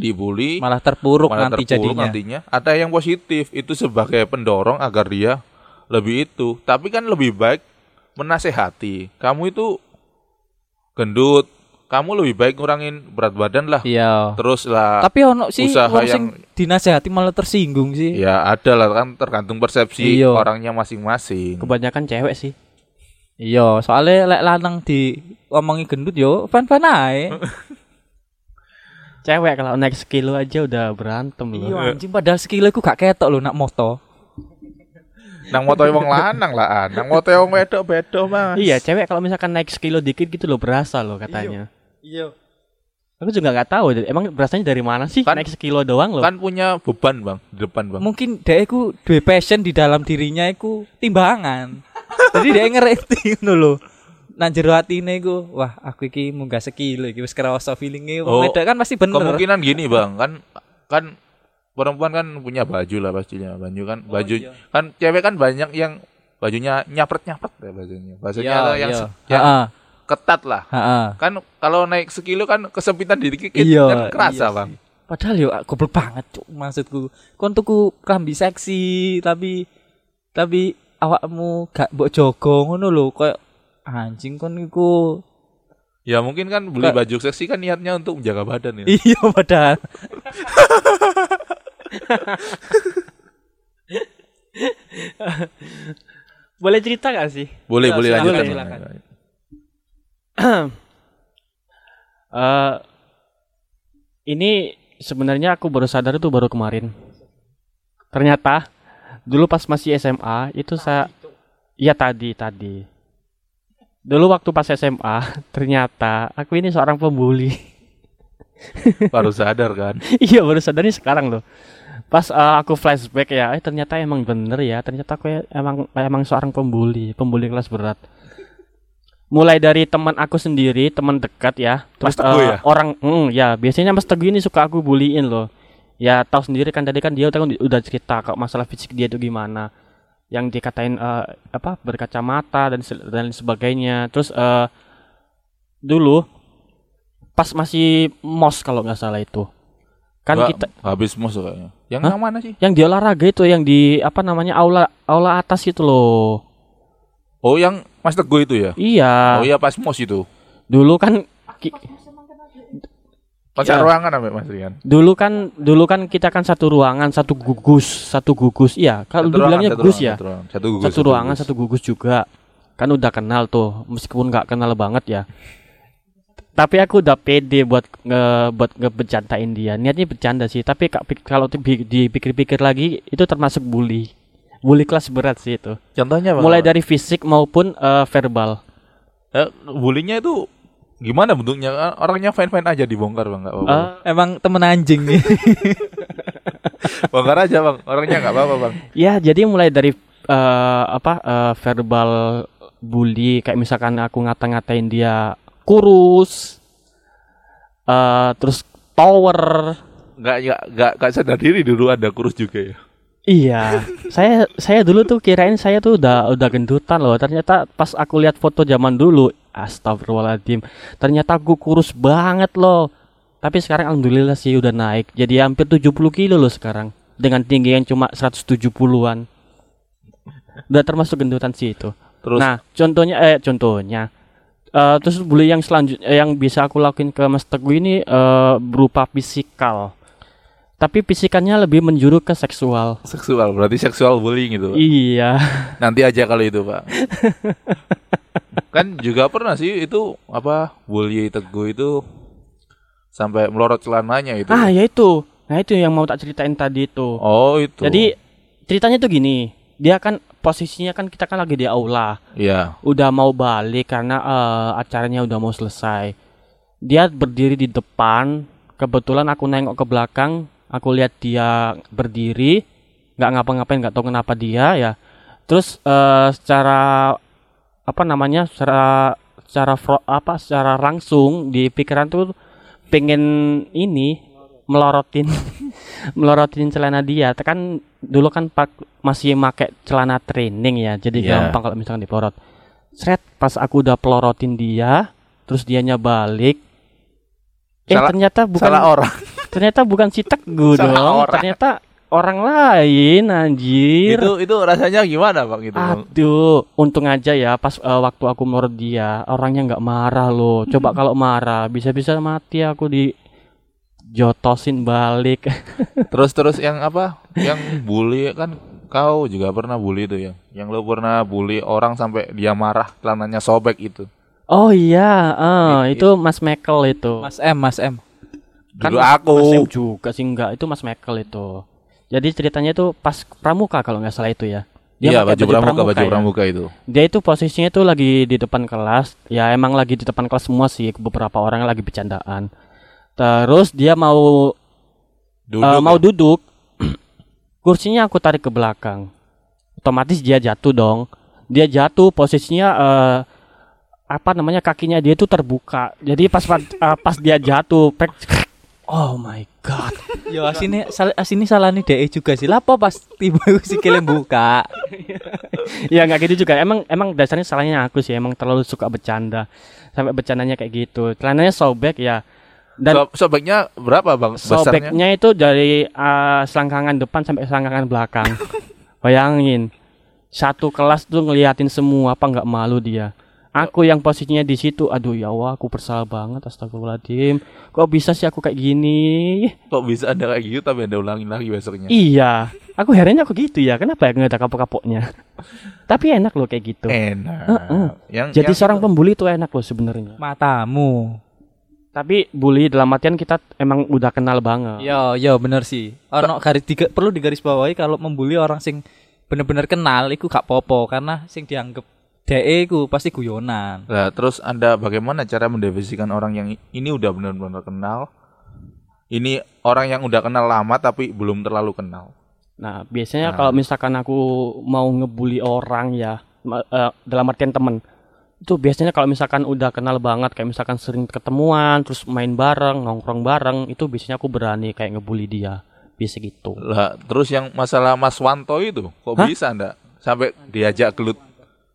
[SPEAKER 3] dibully,
[SPEAKER 1] malah terpuruk
[SPEAKER 3] malah
[SPEAKER 1] nanti
[SPEAKER 3] terpuruk
[SPEAKER 1] jadinya.
[SPEAKER 3] nantinya. Ada yang positif itu sebagai pendorong agar dia lebih itu. Tapi kan lebih baik menasehati. Kamu itu gendut, kamu lebih baik ngurangin berat badan lah.
[SPEAKER 1] Iya.
[SPEAKER 3] Terus lah
[SPEAKER 1] Tapi ono sih
[SPEAKER 3] usaha yang-
[SPEAKER 1] dinasehati malah tersinggung sih.
[SPEAKER 3] Ya ada lah kan tergantung persepsi
[SPEAKER 1] Iya.
[SPEAKER 3] orangnya masing-masing.
[SPEAKER 2] Kebanyakan cewek sih.
[SPEAKER 1] Iya, soalnya lek lanang di omongi gendut yo fan-fan ae. [laughs]
[SPEAKER 2] Cewek kalau naik sekilo aja udah berantem
[SPEAKER 1] Iya
[SPEAKER 2] loh.
[SPEAKER 1] anjing padahal skill ku gak ketok lho nak moto.
[SPEAKER 3] Nang moto wong lanang lah, ah. nang moto wong wedok bedo mas.
[SPEAKER 2] Iya, cewek kalau misalkan naik sekilo dikit gitu loh berasa loh katanya.
[SPEAKER 1] Iya.
[SPEAKER 2] Aku juga nggak tahu, emang berasanya dari mana sih?
[SPEAKER 3] Kan-
[SPEAKER 2] naik sekilo doang loh.
[SPEAKER 3] Kan punya beban bang di depan bang.
[SPEAKER 1] Mungkin dia ku duwe passion di dalam dirinya iku timbangan. [laughs] Jadi dia ngerti ngono lho. Nang jero atine iku, wah aku iki munggah sekilo iki wis kerasa feelinge
[SPEAKER 3] Oh,
[SPEAKER 1] wedok kan pasti bener.
[SPEAKER 3] Kemungkinan gini [laughs] bang, kan kan perempuan kan punya baju lah pastinya baju kan
[SPEAKER 1] Oh,
[SPEAKER 3] baju
[SPEAKER 1] iya.
[SPEAKER 3] kan cewek kan banyak yang bajunya nyapret nyapret ya bajunya. Bajunya
[SPEAKER 1] Iya,
[SPEAKER 3] yang,
[SPEAKER 1] iya.
[SPEAKER 3] yang
[SPEAKER 1] Heeh.
[SPEAKER 3] ketat lah.
[SPEAKER 1] Heeh.
[SPEAKER 3] Kan kalau naik sekilo kan kesempitan dikit
[SPEAKER 1] Iya,
[SPEAKER 3] kan kerasa
[SPEAKER 1] iya
[SPEAKER 3] bang.
[SPEAKER 1] Padahal yo goblok banget cuk maksudku. Kon tuku klambi seksi tapi tapi awakmu gak mbok jogo ngono lho koyo anjing kon iku
[SPEAKER 3] Ya mungkin kan beli baju seksi kan niatnya untuk menjaga badan ya.
[SPEAKER 1] iya padahal.
[SPEAKER 2] Boleh cerita gak sih?
[SPEAKER 3] Boleh
[SPEAKER 1] Ya,
[SPEAKER 3] boleh
[SPEAKER 1] silakan,
[SPEAKER 3] lanjutkan.
[SPEAKER 1] silakan. [clears throat]
[SPEAKER 2] Eh ini sebenarnya aku baru sadar itu baru kemarin. Ternyata dulu pas masih SMA itu saya Iya tadi tadi. Dulu waktu pas SMA, [laughs] ternyata aku ini seorang pembuli. [laughs]
[SPEAKER 3] Baru sadar kan.
[SPEAKER 2] iya, baru sadar ini sekarang loh. Pas eh, aku flashback ya, eh ternyata emang bener ya. Ternyata aku ya emang emang seorang pembuli, pembuli kelas berat. Mulai dari teman aku sendiri, teman dekat ya.
[SPEAKER 3] Mas Teguh
[SPEAKER 2] eh,
[SPEAKER 3] ya?
[SPEAKER 2] Orang, mm, ya biasanya Mas Teguh ini suka aku buliin loh. Ya tahu sendiri kan tadi kan dia udah, udah cerita kalau masalah fisik dia itu gimana. Yang dikatain eh, apa berkacamata dan dan sebagainya. Terus eh dulu pas masih mos kalau nggak salah itu. Kan
[SPEAKER 3] Nggak,
[SPEAKER 2] kita
[SPEAKER 3] habis mos kayaknya. Yang
[SPEAKER 2] Hah?
[SPEAKER 3] yang mana sih?
[SPEAKER 2] yang di olahraga itu yang di apa namanya aula aula atas itu loh.
[SPEAKER 3] Oh, yang Mas Teguh itu ya?
[SPEAKER 2] Iya.
[SPEAKER 3] Oh iya pas mos itu.
[SPEAKER 2] Dulu kan ki-
[SPEAKER 3] Pacar
[SPEAKER 2] Iya.
[SPEAKER 3] ruangan apa Mas Rian?
[SPEAKER 2] dulu kan dulu kan kita kan satu ruangan, satu gugus, satu gugus. Iya, kalau dulu bilangnya
[SPEAKER 3] satu
[SPEAKER 2] gugus
[SPEAKER 3] ruangan,
[SPEAKER 2] ya.
[SPEAKER 3] Satu, ruangan. satu gugus.
[SPEAKER 2] Satu ruangan, satu gugus juga. Kan udah kenal tuh, meskipun nggak kenal banget ya. Tapi aku udah pede buat nge buat ngebecantain dia. Niatnya bercanda sih, tapi kalau di- dipikir-pikir lagi itu termasuk bully. Bully kelas berat sih itu.
[SPEAKER 3] Contohnya apa?
[SPEAKER 2] Mulai dari fisik maupun eh, verbal.
[SPEAKER 3] Eh, bullyingnya itu gimana bentuknya? Orangnya fine-fine aja dibongkar bang, nggak apa-apa.
[SPEAKER 2] Eh,
[SPEAKER 1] Emang temen anjing nih. [laughs]
[SPEAKER 3] Bongkar aja bang, orangnya nggak apa-apa bang.
[SPEAKER 2] Ya, jadi mulai dari eh, apa eh, verbal bully kayak misalkan aku ngata-ngatain dia kurus, eh terus tower.
[SPEAKER 3] Nggak nggak nggak nggak sadar diri dulu ada kurus juga ya.
[SPEAKER 2] Iya, saya saya dulu tuh kirain saya tuh udah udah gendutan loh. Ternyata pas aku lihat foto zaman dulu, astagfirullahaladzim. Ternyata aku kurus banget loh. Tapi sekarang alhamdulillah sih udah naik. Jadi hampir 70 kilo loh sekarang. Dengan tinggi yang cuma 170-an. Udah termasuk gendutan sih itu.
[SPEAKER 3] Terus
[SPEAKER 2] Nah, contohnya eh contohnya eh terus bully yang selanjutnya yang bisa aku lakuin ke Mas Teguh ini eh, berupa fisikal. Tapi fisikannya lebih menjuru ke seksual.
[SPEAKER 3] seksual berarti seksual bullying itu. Pak.
[SPEAKER 2] Iya.
[SPEAKER 3] Nanti aja kalau itu pak. [laughs] kan juga pernah sih itu apa bully teguh itu sampai melorot celananya itu.
[SPEAKER 2] Ah, ya itu. Nah, itu yang mau tak ceritain tadi itu.
[SPEAKER 3] Oh itu.
[SPEAKER 2] Jadi ceritanya tuh gini, dia kan posisinya kan kita kan lagi di aula,
[SPEAKER 3] ya
[SPEAKER 2] udah mau balik karena eh, acaranya udah mau selesai. Dia berdiri di depan, kebetulan aku nengok ke belakang, aku lihat dia berdiri, nggak ngapa-ngapain, nggak tahu kenapa dia ya. Terus eh, secara apa namanya, secara secara apa, secara langsung di pikiran tuh pengen ini melorotin [laughs] melorotin celana dia kan dulu kan pak masih make celana training ya jadi
[SPEAKER 3] Iya.
[SPEAKER 2] gampang kalau misalkan dipelorot seret pas aku udah pelorotin dia terus dianya balik eh
[SPEAKER 3] Salah-
[SPEAKER 2] ternyata bukan
[SPEAKER 3] salah orang.
[SPEAKER 2] ternyata bukan si Teguh [laughs] dong
[SPEAKER 3] orang.
[SPEAKER 2] ternyata orang lain anjir
[SPEAKER 3] itu itu rasanya gimana bang itu bang?
[SPEAKER 2] Aduh, untung aja ya pas eh, waktu aku melorot dia, orangnya nggak marah loh. Coba kalau marah, bisa-bisa mati aku di jotosin balik. [laughs]
[SPEAKER 3] Terus terus yang apa? Yang bully kan kau juga pernah bully itu ya? Yang lo pernah bully orang sampai dia marah celananya sobek itu.
[SPEAKER 2] oh iya, eh,
[SPEAKER 3] I-
[SPEAKER 2] itu Mas Mekel itu.
[SPEAKER 1] Mas M, Mas M.
[SPEAKER 2] Kan
[SPEAKER 3] Dulu aku.
[SPEAKER 2] Mas Em juga sih enggak, itu Mas Mekel itu. Jadi ceritanya itu pas pramuka kalau nggak salah itu ya.
[SPEAKER 3] Iya
[SPEAKER 2] pakai
[SPEAKER 3] baju pramuka baju
[SPEAKER 2] ya.
[SPEAKER 3] pramuka itu.
[SPEAKER 2] Dia itu posisinya itu lagi di depan kelas. Ya emang lagi di depan kelas semua sih. Beberapa orang lagi bercandaan. Terus dia mau
[SPEAKER 3] Duduk.
[SPEAKER 2] Eh, mau
[SPEAKER 3] ya?
[SPEAKER 2] duduk, [clears throat] kursinya aku tarik ke belakang. Otomatis dia jatuh dong. Dia jatuh posisinya eh, apa namanya kakinya dia itu terbuka. Jadi pas pas, eh, pas dia jatuh, pek, oh my god. [laughs]
[SPEAKER 1] Yo asini sal asini salah nih DE juga sih. Lapo pas tiba [laughs] sikile buka. [laughs]
[SPEAKER 2] ya nggak gitu juga. Emang emang dasarnya salahnya aku sih. Emang terlalu suka bercanda. Sampai bercandanya kayak gitu. Celananya sobek ya. Dan
[SPEAKER 3] So- sobeknya berapa bang? Besarnya?
[SPEAKER 2] sobeknya itu dari eh, selangkangan depan sampai selangkangan belakang. Bayangin, satu kelas tuh ngeliatin semua apa nggak malu dia. Aku yang posisinya di situ, aduh ya Allah, aku bersalah banget, astagfirullahaladzim. Kok bisa sih aku kayak gini?
[SPEAKER 3] Kok bisa anda kayak gitu tapi anda ulangin lagi besoknya?
[SPEAKER 2] Iya, aku herannya aku gitu ya. Kenapa ya nggak ada kapok-kapoknya? [laughs] Tapi enak loh kayak gitu.
[SPEAKER 3] Enak.
[SPEAKER 2] Heeh.
[SPEAKER 3] Yang
[SPEAKER 2] Jadi
[SPEAKER 3] yang
[SPEAKER 2] seorang
[SPEAKER 3] itu-
[SPEAKER 2] pembuli itu enak loh sebenarnya.
[SPEAKER 1] Matamu.
[SPEAKER 2] Tapi bully dalam artian kita emang udah kenal banget.
[SPEAKER 1] Yo yo bener sih. Ono garis diga, perlu digarisbawahi kalau membuli orang sing bener-bener kenal iku gak popo karena sing dianggap DE ku pasti guyonan.
[SPEAKER 3] Nah, terus Anda bagaimana cara mendefinisikan orang yang ini udah benar-benar kenal? Ini orang yang udah kenal lama tapi belum terlalu kenal.
[SPEAKER 2] Nah, biasanya
[SPEAKER 3] Nah.
[SPEAKER 2] kalau misalkan aku mau ngebully orang ya, eh, dalam artian temen, itu biasanya kalau misalkan udah kenal banget, kayak misalkan sering ketemuan, terus main bareng, nongkrong bareng, itu biasanya aku berani kayak ngebully dia. Bisa gitu.
[SPEAKER 3] Lah, terus yang masalah Mas Wanto itu, kok
[SPEAKER 2] Hah?
[SPEAKER 3] bisa Anda sampai diajak gelut?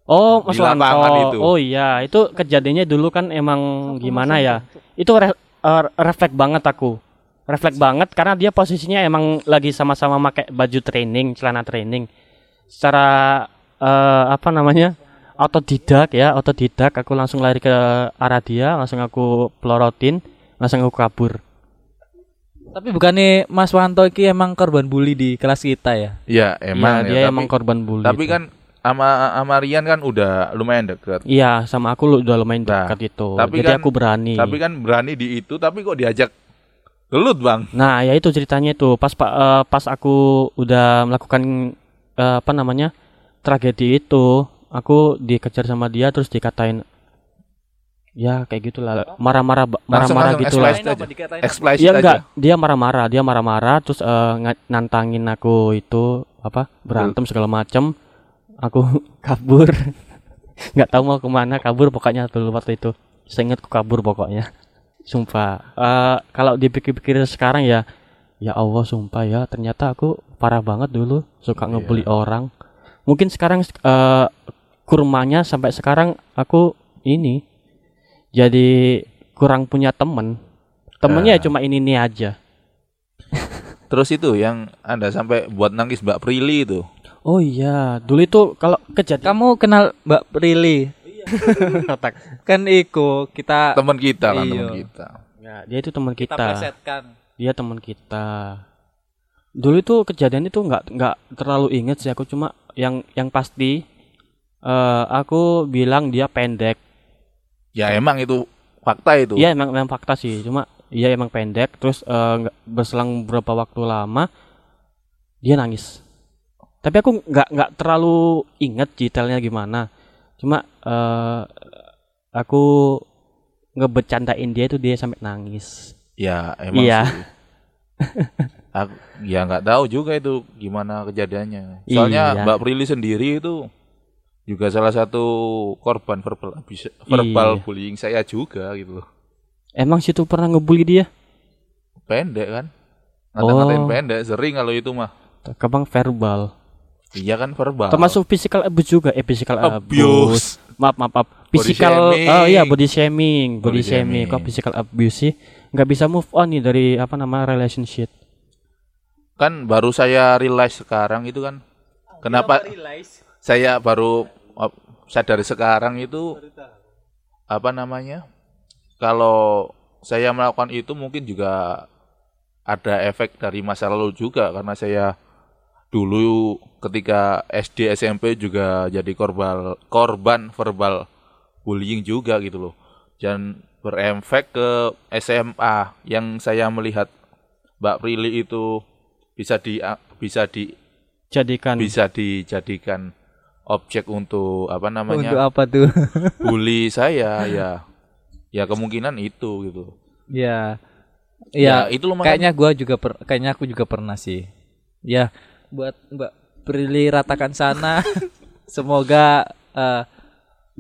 [SPEAKER 2] Oh, Mas Wanto.
[SPEAKER 3] itu.
[SPEAKER 2] Oh iya, itu kejadiannya dulu kan emang gimana ya? Itu re- eh, refleks banget aku. Refleks banget karena dia posisinya emang lagi sama-sama pakai baju training, celana training. Secara eh, apa namanya? Otodidak ya, otodidak aku langsung lari ke arah dia, langsung aku pelorotin, langsung aku kabur.
[SPEAKER 1] Tapi bukannya Mas Wanto iki emang korban bully di kelas kita ya?
[SPEAKER 3] Ya, emang
[SPEAKER 2] Iya,
[SPEAKER 3] ya,
[SPEAKER 2] dia
[SPEAKER 3] tapi,
[SPEAKER 2] emang korban bully.
[SPEAKER 3] tapi
[SPEAKER 2] itu.
[SPEAKER 3] kan sama sama Rian kan udah lumayan deket.
[SPEAKER 2] Iya, sama aku lu udah lumayan
[SPEAKER 3] Nah,
[SPEAKER 2] dekat itu.
[SPEAKER 3] tapi
[SPEAKER 2] Jadi
[SPEAKER 3] kan-
[SPEAKER 2] aku berani.
[SPEAKER 3] Tapi kan berani di itu, tapi kok diajak gelut, Bang?
[SPEAKER 2] Nah, ya itu ceritanya itu. Pas pa- eh, pas aku udah melakukan eh, apa namanya? tragedi itu, aku dikejar sama dia terus dikatain ya kayak gitulah. Marah-marah marah-marah
[SPEAKER 3] explain aja. Explicit aja.
[SPEAKER 2] enggak, dia marah-marah, dia marah-marah terus nga- nantangin aku itu apa? berantem segala macem Aku [laughs] kabur. nggak tahu mau ke mana, kabur pokoknya dulu waktu itu. Seingatku kabur pokoknya. Sumpah. Eh, kalau dipikir-pikir sekarang ya ya Allah sumpah ya ternyata aku parah banget dulu suka
[SPEAKER 3] Iya.
[SPEAKER 2] ngebully orang. Mungkin sekarang eh kurmanya sampai sekarang aku ini jadi kurang punya temen. Temennya
[SPEAKER 3] Ah.
[SPEAKER 2] cuma ini ini aja.
[SPEAKER 3] Terus itu yang Anda sampai buat nangis Mbak Prilly itu.
[SPEAKER 2] Oh iya, dulu itu kalau kejadian
[SPEAKER 1] Kamu kenal Mbak Prilly? [laughs]
[SPEAKER 2] otak.
[SPEAKER 1] Kan iku kita
[SPEAKER 3] Teman kita
[SPEAKER 1] Iya.
[SPEAKER 3] teman kita.
[SPEAKER 2] Ya, dia itu teman
[SPEAKER 1] kita
[SPEAKER 2] kita.
[SPEAKER 1] plesetkan.
[SPEAKER 2] Dia teman kita. Dulu itu kejadian itu nggak nggak terlalu inget sih aku cuma yang yang pasti eh aku bilang dia pendek.
[SPEAKER 3] Ya emang itu fakta itu.
[SPEAKER 2] Iya emang memang fakta sih, cuma iya emang pendek terus eh, nggak berselang beberapa waktu lama dia nangis. Tapi aku nggak nggak terlalu inget detailnya gimana. Cuma eh aku ngebecandain dia itu dia sampai nangis.
[SPEAKER 3] Ya emang
[SPEAKER 2] Iya.
[SPEAKER 3] sih. [laughs] Aku, ya nggak tahu juga itu gimana kejadiannya. Soalnya
[SPEAKER 2] Iya.
[SPEAKER 3] Mbak Prilly sendiri itu juga salah satu korban verbal verbal
[SPEAKER 2] Iya.
[SPEAKER 3] bullying saya juga gitu loh.
[SPEAKER 2] Emang situ pernah ngebully dia?
[SPEAKER 3] Pendek kan? Ngata-ngatain
[SPEAKER 2] Oh.
[SPEAKER 3] pendek sering kalau itu mah.
[SPEAKER 2] Kebang verbal.
[SPEAKER 3] Iya kan verbal.
[SPEAKER 2] Termasuk physical abuse juga, eh physical abuse.
[SPEAKER 3] abuse.
[SPEAKER 2] Maaf, maaf, maaf.
[SPEAKER 3] Body
[SPEAKER 2] Physical
[SPEAKER 3] shaming.
[SPEAKER 2] oh iya body shaming, body,
[SPEAKER 3] Body
[SPEAKER 2] shaming.
[SPEAKER 3] shaming.
[SPEAKER 2] Kok physical abuse sih? Nggak bisa move on nih dari apa nama relationship.
[SPEAKER 3] Kan baru saya realize sekarang itu kan. Kenapa saya baru uh, sadari sekarang itu apa namanya? Kalau saya melakukan itu mungkin juga ada efek dari masa lalu juga karena saya dulu ketika SD SMP juga jadi korban korban verbal bullying juga gitu loh. Dan berefek ke SMA yang saya melihat Mbak Prilly itu bisa di bisa di
[SPEAKER 2] Jadikan
[SPEAKER 3] bisa dijadikan objek untuk apa
[SPEAKER 1] Untuk
[SPEAKER 3] namanya
[SPEAKER 1] apa tuh? [laughs]
[SPEAKER 3] bully saya ya ya kemungkinan itu gitu
[SPEAKER 1] ya.
[SPEAKER 3] ya,
[SPEAKER 1] Ya,
[SPEAKER 3] itu loh makanya
[SPEAKER 1] kayaknya gua juga per- kayaknya aku juga pernah sih. Ya, buat Mbak Prilly ratakan sana. [laughs] Semoga eh,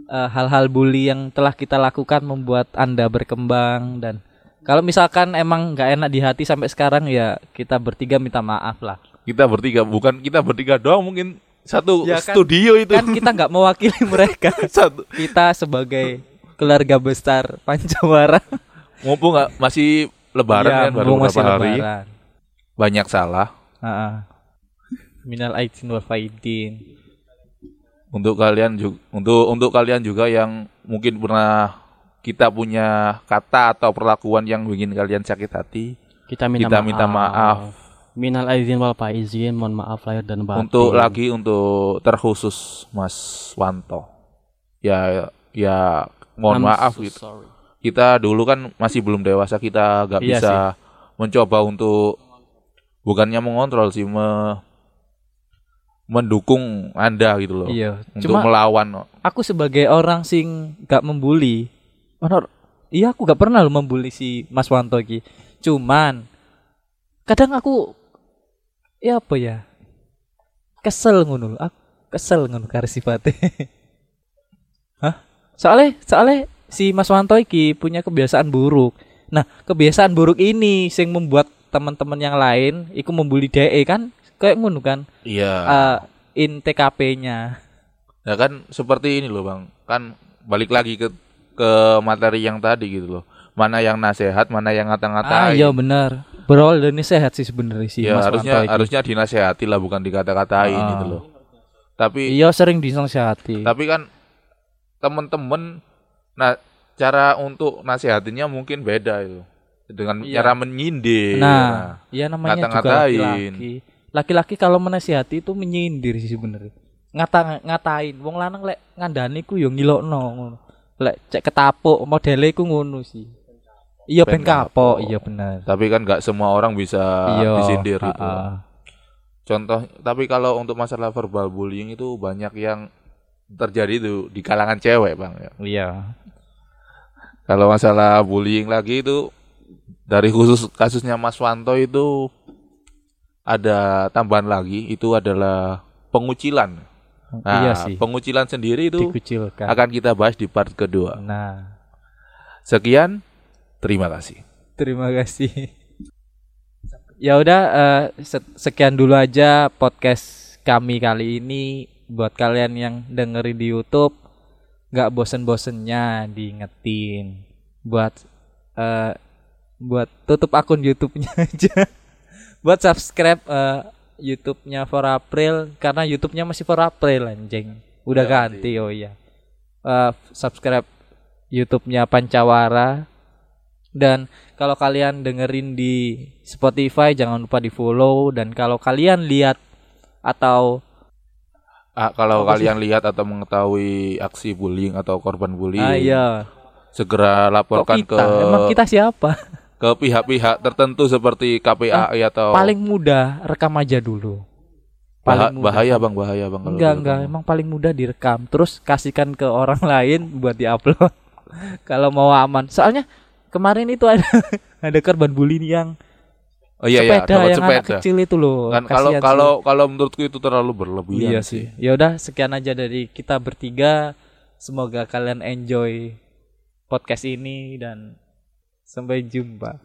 [SPEAKER 1] eh, hal-hal bully yang telah kita lakukan membuat Anda berkembang dan kalau misalkan emang nggak enak di hati sampai sekarang ya kita bertiga minta maaf lah.
[SPEAKER 3] kita bertiga bukan kita bertiga doang mungkin satu
[SPEAKER 1] Ya kan-
[SPEAKER 3] studio itu
[SPEAKER 1] Kan kita nggak mewakili [laughs] mereka.
[SPEAKER 3] satu
[SPEAKER 1] Kita sebagai keluarga besar Pancawara
[SPEAKER 3] mumpung nggak masih lebaran
[SPEAKER 1] Ya,
[SPEAKER 3] kan baru beberapa
[SPEAKER 1] masih
[SPEAKER 3] hari
[SPEAKER 1] lebaran.
[SPEAKER 3] banyak salah
[SPEAKER 1] Heeh. Minal aidin wal faidin.
[SPEAKER 3] untuk kalian juga untuk untuk kalian juga yang mungkin pernah kita punya kata atau perlakuan yang bikin kalian sakit hati
[SPEAKER 2] kita minta
[SPEAKER 3] kita
[SPEAKER 2] maaf.
[SPEAKER 3] minta maaf
[SPEAKER 2] Minal aidin wal faizin, mohon maaf lahir dan batin.
[SPEAKER 3] untuk lagi untuk terkhusus Mas Wanto ya ya mohon
[SPEAKER 2] I'm
[SPEAKER 3] maaf
[SPEAKER 2] so
[SPEAKER 3] gitu
[SPEAKER 2] sorry.
[SPEAKER 3] kita dulu kan masih belum dewasa kita nggak
[SPEAKER 1] Iya
[SPEAKER 3] bisa mencoba untuk bukannya mengontrol sih me- mendukung Anda gitu loh.
[SPEAKER 1] Iya.
[SPEAKER 3] Untuk
[SPEAKER 1] Cuma
[SPEAKER 3] melawan.
[SPEAKER 1] aku sebagai orang sing gak membuli, honor, iya aku gak pernah lo membuli si Mas Wanto iki. Cuman kadang aku ya apa ya? Kesel ngono. Aku kesel ngono karo sifate. [laughs] Hah? Soalnya soalnya si Mas Wanto iki punya kebiasaan buruk. Nah, kebiasaan buruk ini sing membuat teman-teman yang lain iku membuli DE kan kayak ngono kan.
[SPEAKER 3] Iya.
[SPEAKER 1] Eh, in TKP-nya.
[SPEAKER 3] Ya kan seperti ini loh bang, kan balik lagi ke ke materi yang tadi gitu loh. Mana yang nasehat, mana yang
[SPEAKER 1] Ah,
[SPEAKER 3] ngata-ngatain.
[SPEAKER 1] iya benar. Berawal dari sehat sih sebenarnya sih
[SPEAKER 3] ya
[SPEAKER 1] Mas
[SPEAKER 3] harusnya
[SPEAKER 1] Wanto iki.
[SPEAKER 3] harusnya dinasehati lah bukan dikata-katain
[SPEAKER 1] Ah.
[SPEAKER 3] gitu loh. Tapi
[SPEAKER 1] Iya sering disengsiati.
[SPEAKER 3] tapi kan temen-temen nah cara untuk nasehatinya mungkin beda itu dengan
[SPEAKER 1] Iya.
[SPEAKER 3] cara menyindir.
[SPEAKER 1] Nah, iya namanya juga
[SPEAKER 3] ngata-ngatain.
[SPEAKER 1] laki-laki. Laki-laki kalau menasihati itu menyindir sih sebenarnya. Ngata ngatain wong lanang lek ngandani ku yo ngilokno ngono. Lek cek ketapuk modele ku ngono sih. Iya
[SPEAKER 3] Ben
[SPEAKER 1] kapok, iya benar.
[SPEAKER 3] Tapi kan nggak semua orang bisa
[SPEAKER 1] Iya.
[SPEAKER 3] disindir gitu. Contoh, tapi kalau untuk masalah verbal bullying itu banyak yang terjadi itu di kalangan cewek, Bang. ya.
[SPEAKER 1] Iya.
[SPEAKER 3] Kalau masalah bullying lagi itu dari khusus kasusnya Mas Wanto itu ada tambahan lagi itu adalah pengucilan. Nah,
[SPEAKER 1] iya sih.
[SPEAKER 3] pengucilan sendiri itu
[SPEAKER 1] Dikucilkan.
[SPEAKER 3] akan kita bahas di part kedua.
[SPEAKER 1] Nah,
[SPEAKER 3] Sekian, terima kasih.
[SPEAKER 1] terima kasih. Ya udah se- sekian dulu aja podcast kami kali ini buat kalian yang dengerin di YouTube nggak bosen-bosennya diingetin buat eh buat tutup akun YouTube-nya [laughs] aja. Buat subscribe eh, YouTube-nya for April karena YouTube-nya masih for April anjing. Udah
[SPEAKER 3] Udah
[SPEAKER 1] ganti oh iya. Eh, subscribe YouTube-nya Pancawara dan kalau kalian dengerin di Spotify jangan lupa di follow dan kalau kalian lihat atau
[SPEAKER 3] Ah, kalau
[SPEAKER 1] Apa sih?
[SPEAKER 3] kalian lihat atau mengetahui aksi bullying atau korban bullying,
[SPEAKER 1] ah iya
[SPEAKER 3] segera
[SPEAKER 1] kok
[SPEAKER 3] laporkan
[SPEAKER 1] kita
[SPEAKER 3] ke
[SPEAKER 1] emang kita siapa
[SPEAKER 3] ke pihak-pihak tertentu seperti KPAI atau
[SPEAKER 1] paling mudah rekam aja dulu.
[SPEAKER 3] Bah-
[SPEAKER 1] paling mudah.
[SPEAKER 3] bahaya bang bahaya bang
[SPEAKER 1] enggak enggak. emang paling mudah direkam. Terus kasihkan ke orang [laughs] lain buat diupload. [laughs] Kalau mau aman. Soalnya kemarin itu ada [laughs] ada korban bully yang
[SPEAKER 3] oh iya iya.
[SPEAKER 1] sepeda
[SPEAKER 3] dapat
[SPEAKER 1] yang anak
[SPEAKER 3] sepeda.
[SPEAKER 1] kecil itu loh.
[SPEAKER 3] Kan kalau
[SPEAKER 1] sih.
[SPEAKER 3] kalau kalau menurutku itu terlalu berlebihan
[SPEAKER 1] Iya sih. Ya udah sekian aja dari kita bertiga. Semoga kalian enjoy podcast ini dan sampai jumpa.